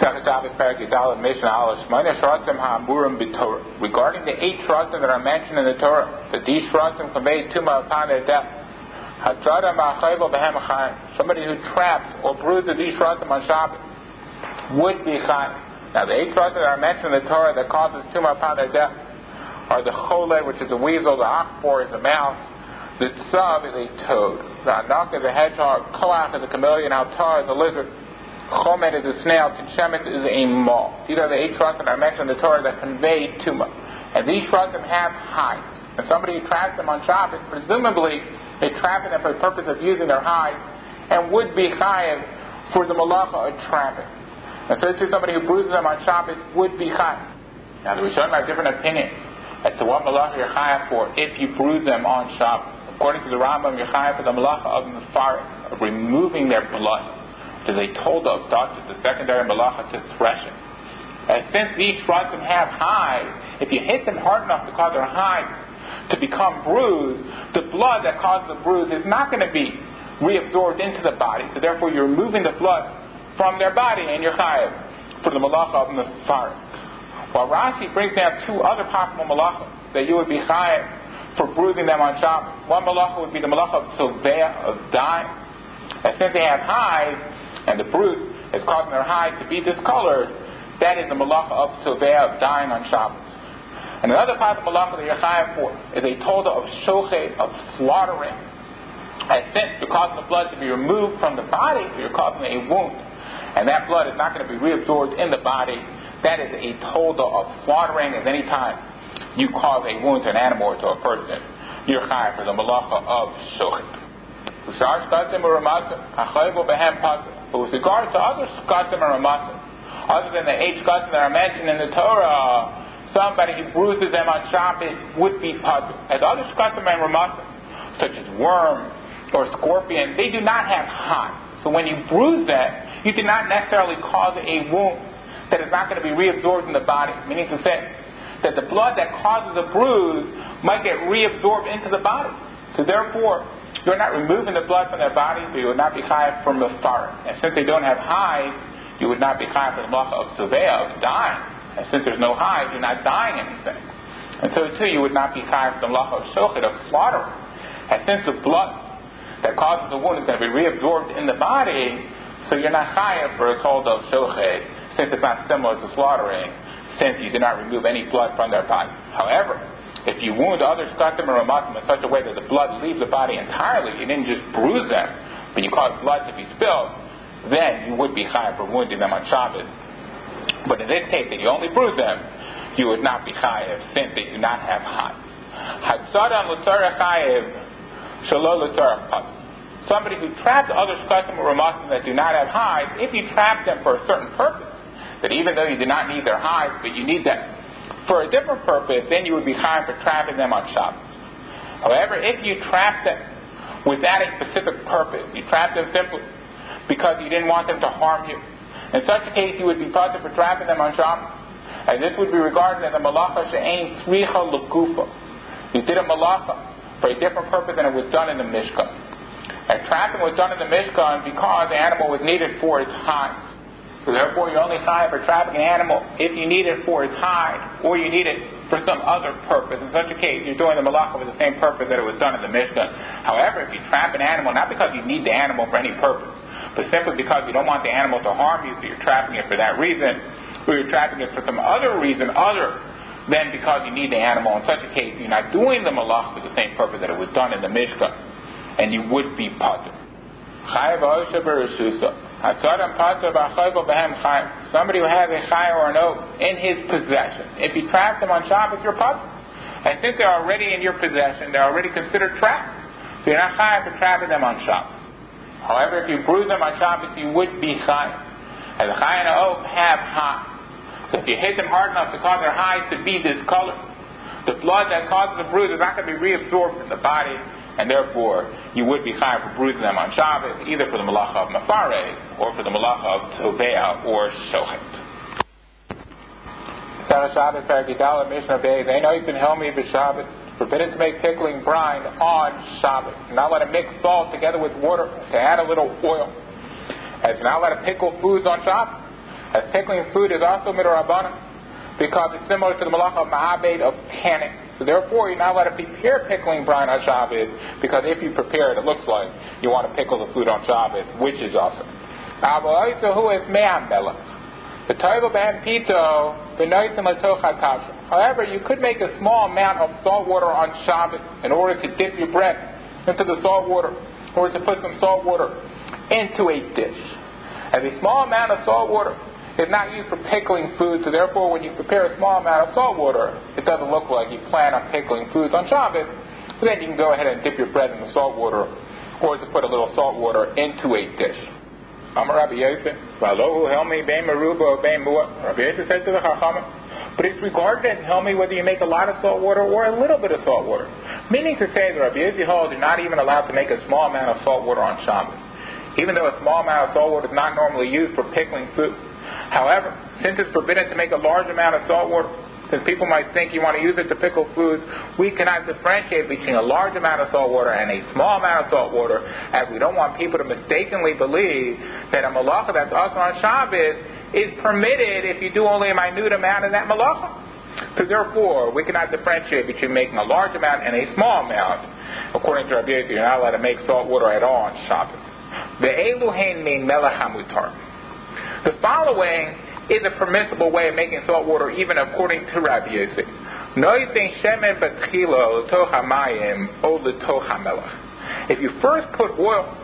Regarding the eight shratim that are mentioned in the Torah, that these shratim convey tumah upon their death. Somebody who traps or bruises these shratim on Shabbat would be chayim. Now the eight shratim that are mentioned in the Torah that causes tumah upon their death are the chole, which is a weasel, the achbor is a mouse, the tzav is a toad, the anak is a hedgehog, koach is a chameleon, altar is a lizard, Chomet is a snail, Tinshemet is a moth. These are the eight that are mentioned in the Torah that convey tumah. And these shratim have hides. And somebody who traps them on Shabbat, presumably they trap them for the purpose of using their hides and would be chayiv for the malacha of trapping. And so too somebody who bruises them on Shabbat would be chayiv. Now the Rishonim have different opinions as to what malacha you're chayiv for if you bruise them on Shabbat. According to the Rambam, you're chayiv for the malacha of the of removing their blood because they told us that the secondary malacha to threshing. And since these shratim have hides, if you hit them hard enough to cause their hides to become bruised, the blood that caused the bruise is not going to be reabsorbed into the body. So therefore, you're removing the blood from their body and you're chayiv for the malacha of the. While Rashi brings down two other possible malachas that you would be chayiv for bruising them on Shabbat. One malacha would be the malacha of tzovea, of dying. And since they have hides, and the bruise is causing their hide to be discolored, that is the malacha of tzovea, of dying on Shabbos. And another part of malacha that you're chayav for is a toda of shochet, of slaughtering. And since you're causing the blood to be removed from the body, so you're causing a wound, and that blood is not going to be reabsorbed in the body, that is a toda of slaughtering as any time you cause a wound to an animal or to a person. You're chayav for the malacha of But with regard to other skatim or ramasim, other than the eight skatim that are mentioned in the Torah, somebody who bruises them on Shabbos would be puzzled. As other skatim and ramasim, such as worm or scorpion, they do not have hot. So when you bruise them, you do not necessarily cause a wound that is not going to be reabsorbed in the body. Meaning to say that the blood that causes a bruise might get reabsorbed into the body. So therefore, you're not removing the blood from their body, so you would not be chayav from the start. And since they don't have hides, you would not be chayav from the malacha of surveya, of dying. And since there's no hides, you're not dying anything. And so too, you would not be chayav from the malacha of shochet, of slaughtering. And since the blood that causes the wound is going to be reabsorbed in the body, so you're not chayav for a cold of shochet, since it's not similar to slaughtering, since you did not remove any blood from their body. However, if you wound others, other skatim or ramatim in such a way that the blood leaves the body entirely, you didn't just bruise them, but you caused blood to be spilled, then you would be chayav for wounding them on Shabbos. But in this case, if you only bruise them, you would not be chayav since they do not have hides. Hadsadan l'tzarech chayav shalol l'tzarech Somebody who trapped other skatim or ramatim that do not have hides, if you trap them for a certain purpose, that even though you do not need their hides, but you need them for a different purpose, then you would be high for trapping them on Shabbos. However, if you trap them without a specific purpose, you trap them simply because you didn't want them to harm you, in such a case you would be punished for trapping them on Shabbos. And this would be regarded as a malacha she'ain tzricha l'gufa. You did a malacha for a different purpose than it was done in the Mishkan. And trapping was done in the Mishkan because the animal was needed for its hide. Therefore, you're only chayav for trapping an animal if you need it for its hide, or you need it for some other purpose. In such a case, you're doing the malacha with the same purpose that it was done in the Mishkan. However, if you trap an animal, not because you need the animal for any purpose, but simply because you don't want the animal to harm you, so you're trapping it for that reason, or you're trapping it for some other reason other than because you need the animal. In such a case, you're not doing the malacha for the same purpose that it was done in the Mishkan, and you would be Somebody who has a chay or an oak in his possession. If you trap them on Shabbos, you're puzzled. And since they're already in your possession, they're already considered trapped. So you're not chay for trapping them on Shabbos. However, if you bruise them on Shabbos, you would be chay. As a chay and an oak have hides. So if you hit them hard enough to cause their hides to be discolored, the blood that causes the bruise is not going to be reabsorbed in the body and therefore you would be chayav for bruising them on Shabbos, either for the malacha of mafare or for the malacha of tzovea or shochet. Shabbos Paragidala Mishnah Bay. They know you can help me Shabbos. Forbidden to make pickling brine on Shabbos. Not let it mix salt together with water to add a little oil. And not let it pickle foods on Shabbos. As pickling food is also midrabanan because it's similar to the malacha ma'abed of tanning. So therefore, you're not allowed to prepare pickling brine on Shabbos because if you prepare it, it looks like you want to pickle the food on Shabbos, which is awesome. The However, you could make a small amount of salt water on Shabbos in order to dip your bread into the salt water, or to put some salt water into a dish. And a small amount of salt water is not used for pickling food, so therefore when you prepare a small amount of salt water, it doesn't look like you plan on pickling foods on Shabbos. So then you can go ahead and dip your bread in the salt water, or to put a little salt water into a dish. Amar Rabbi Yossi, Valohu to the Chachamim, but it's regarded as helmi whether you make a lot of salt water or a little bit of salt water. Meaning to say that Rabbi Yossi holds you're not even allowed to make a small amount of salt water on Shabbos. Even though a small amount of salt water is not normally used for pickling food. However, since it's forbidden to make a large amount of salt water, since people might think you want to use it to pickle foods, we cannot differentiate between a large amount of salt water and a small amount of salt water, as we don't want people to mistakenly believe that a malacha that's also on Shabbos is permitted if you do only a minute amount of that malacha. So therefore, we cannot differentiate between making a large amount and a small amount. According to Rabbi Yossi, you're not allowed to make salt water at all on Shabbos. The eluhen mean melech the following is a permissible way of making salt water, even according to Rabbi Yossi. If you first put oil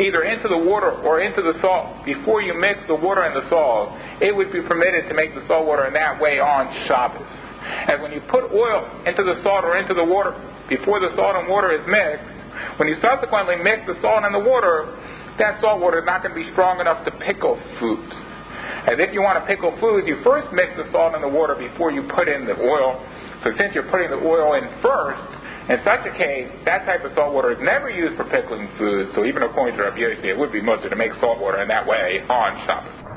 either into the water or into the salt before you mix the water and the salt, it would be permitted to make the salt water in that way on Shabbos. And when you put oil into the salt or into the water before the salt and water is mixed, when you subsequently mix the salt and the water, that salt water is not going to be strong enough to pickle foods. As if you want to pickle foods, you first mix the salt and the water before you put in the oil. So since you're putting the oil in first, in such a case, that type of salt water is never used for pickling foods. So even according to Rabbi it would be mutar to make salt water in that way on Shabbos.